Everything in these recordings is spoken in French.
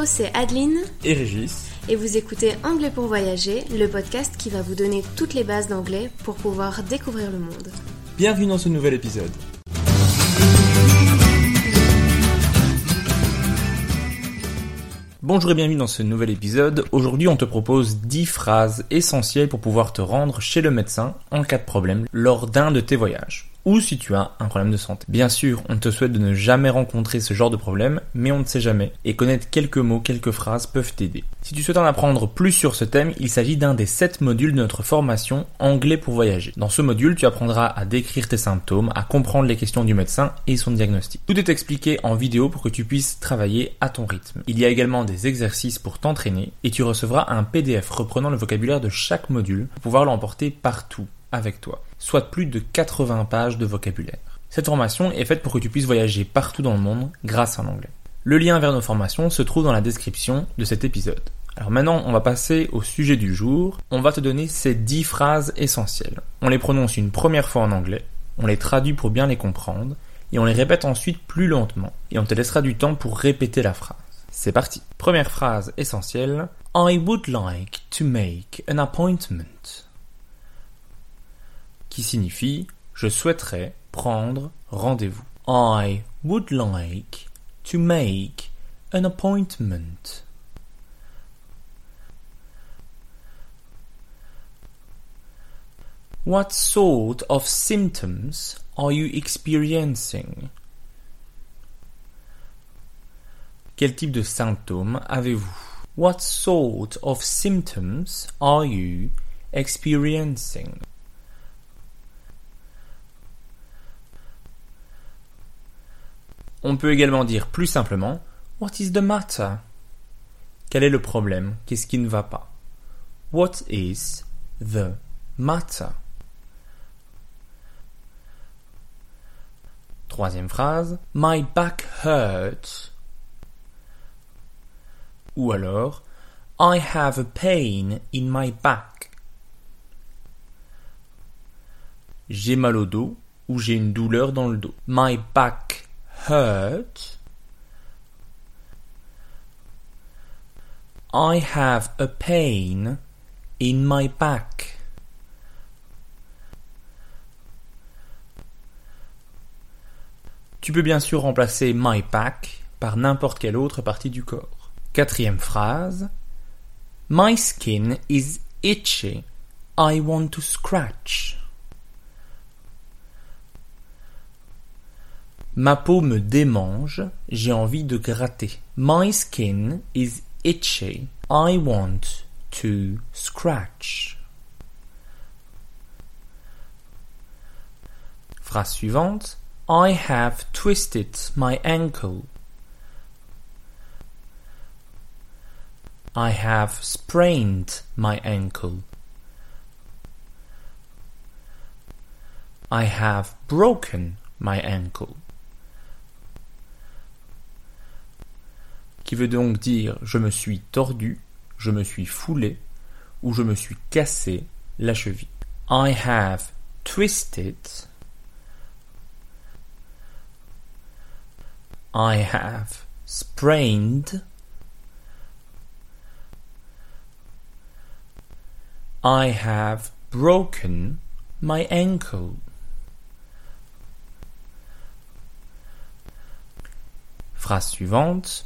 Hello, c'est Adeline et Régis. et vous écoutez Anglais pour voyager, le podcast qui va vous donner toutes les bases d'anglais pour pouvoir découvrir le monde. Bienvenue dans ce nouvel épisode. Bonjour et bienvenue dans ce nouvel épisode. Aujourd'hui, on te propose 10 phrases essentielles pour pouvoir te rendre chez le médecin en cas de problème lors d'un de tes voyages. Ou si tu as un problème de santé. Bien sûr, on te souhaite de ne jamais rencontrer ce genre de problème, mais on ne sait jamais, et connaître quelques mots, quelques phrases peuvent t'aider. Si tu souhaites en apprendre plus sur ce thème, il s'agit d'un des 7 modules de notre formation Anglais pour voyager. Dans ce module, tu apprendras à décrire tes symptômes, à comprendre les questions du médecin et son diagnostic. Tout est expliqué en vidéo pour que tu puisses travailler à ton rythme. Il y a également des exercices pour t'entraîner, et tu recevras un PDF reprenant le vocabulaire de chaque module pour pouvoir l'emporter partout avec toi, soit plus de 80 pages de vocabulaire. Cette formation est faite pour que tu puisses voyager partout dans le monde grâce à l'anglais. Le lien vers nos formations se trouve dans la description de cet épisode. Alors maintenant, on va passer au sujet du jour. On va te donner ces 10 phrases essentielles. On les prononce une première fois en anglais, on les traduit pour bien les comprendre, et on les répète ensuite plus lentement, et on te laissera du temps pour répéter la phrase. C'est parti. Première phrase essentielle. I would like to make an appointment qui signifie je souhaiterais prendre rendez-vous. I would like to make an appointment. What sort of symptoms are you experiencing? Quel type de symptômes avez-vous? What sort of symptoms are you experiencing? On peut également dire plus simplement What is the matter? Quel est le problème? Qu'est-ce qui ne va pas? What is the matter? Troisième phrase My back hurts. Ou alors I have a pain in my back. J'ai mal au dos ou j'ai une douleur dans le dos. My back hurt. I have a pain in my back. Tu peux bien sûr remplacer my back par n'importe quelle autre partie du corps. Quatrième phrase. My skin is itchy. I want to scratch. Ma peau me démange, j'ai envie de gratter. My skin is itchy. I want to scratch. Phrase suivante. I have twisted my ankle. I have sprained my ankle. I have broken my ankle. Qui veut donc dire je me suis tordu, je me suis foulé ou je me suis cassé la cheville. I have twisted. I have sprained. I have broken my ankle. Phrase suivante.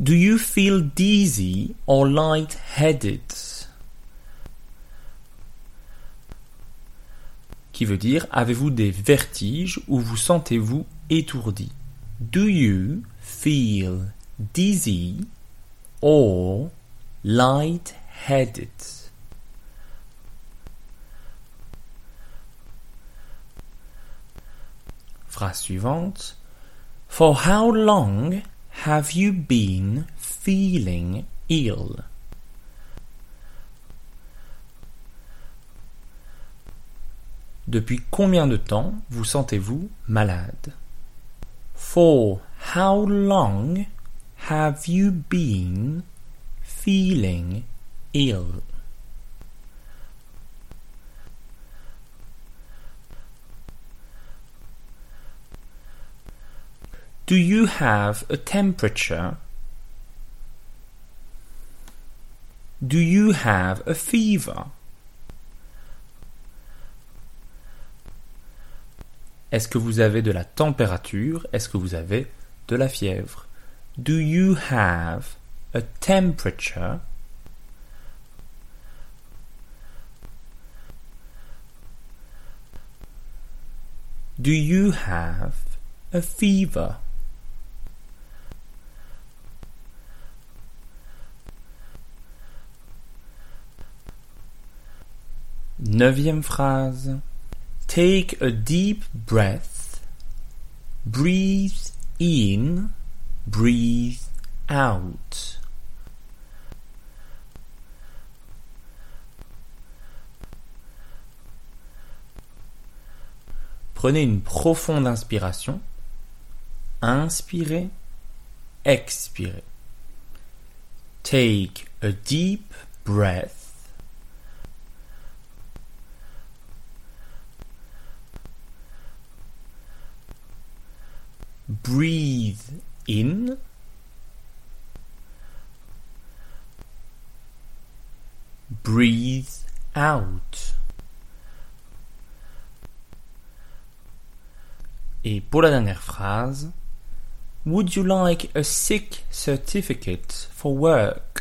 Do you feel dizzy or light-headed? Qui veut dire avez-vous des vertiges ou vous sentez-vous étourdi? Do you feel dizzy or light-headed? Phrase suivante. For how long have you been feeling ill? Depuis combien de temps vous sentez-vous malade? For how long have you been feeling ill? Do you have a temperature? Do you have a fever? Est-ce que vous avez de la température? Est-ce que vous avez de la fièvre? Do you have a temperature? Do you have a fever? Neuvième phrase. Take a deep breath. Breathe in. Breathe out. Prenez une profonde inspiration. Inspirez. Expirez. Take a deep breath. Breathe in breathe out Et pour la dernière phrase, Would you like a sick certificate for work?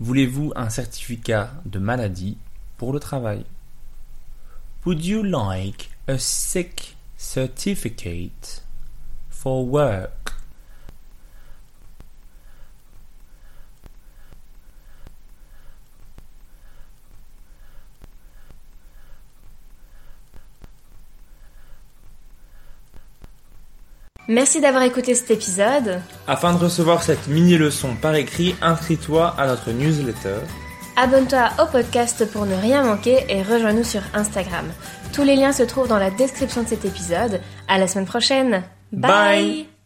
Voulez-vous un certificat de maladie pour le travail? Would you like a sick certificate for work? Merci d'avoir écouté cet épisode. Afin de recevoir cette mini-leçon par écrit, inscris-toi à notre newsletter. Abonne-toi au podcast pour ne rien manquer et rejoins-nous sur Instagram. Tous les liens se trouvent dans la description de cet épisode. À la semaine prochaine. Bye.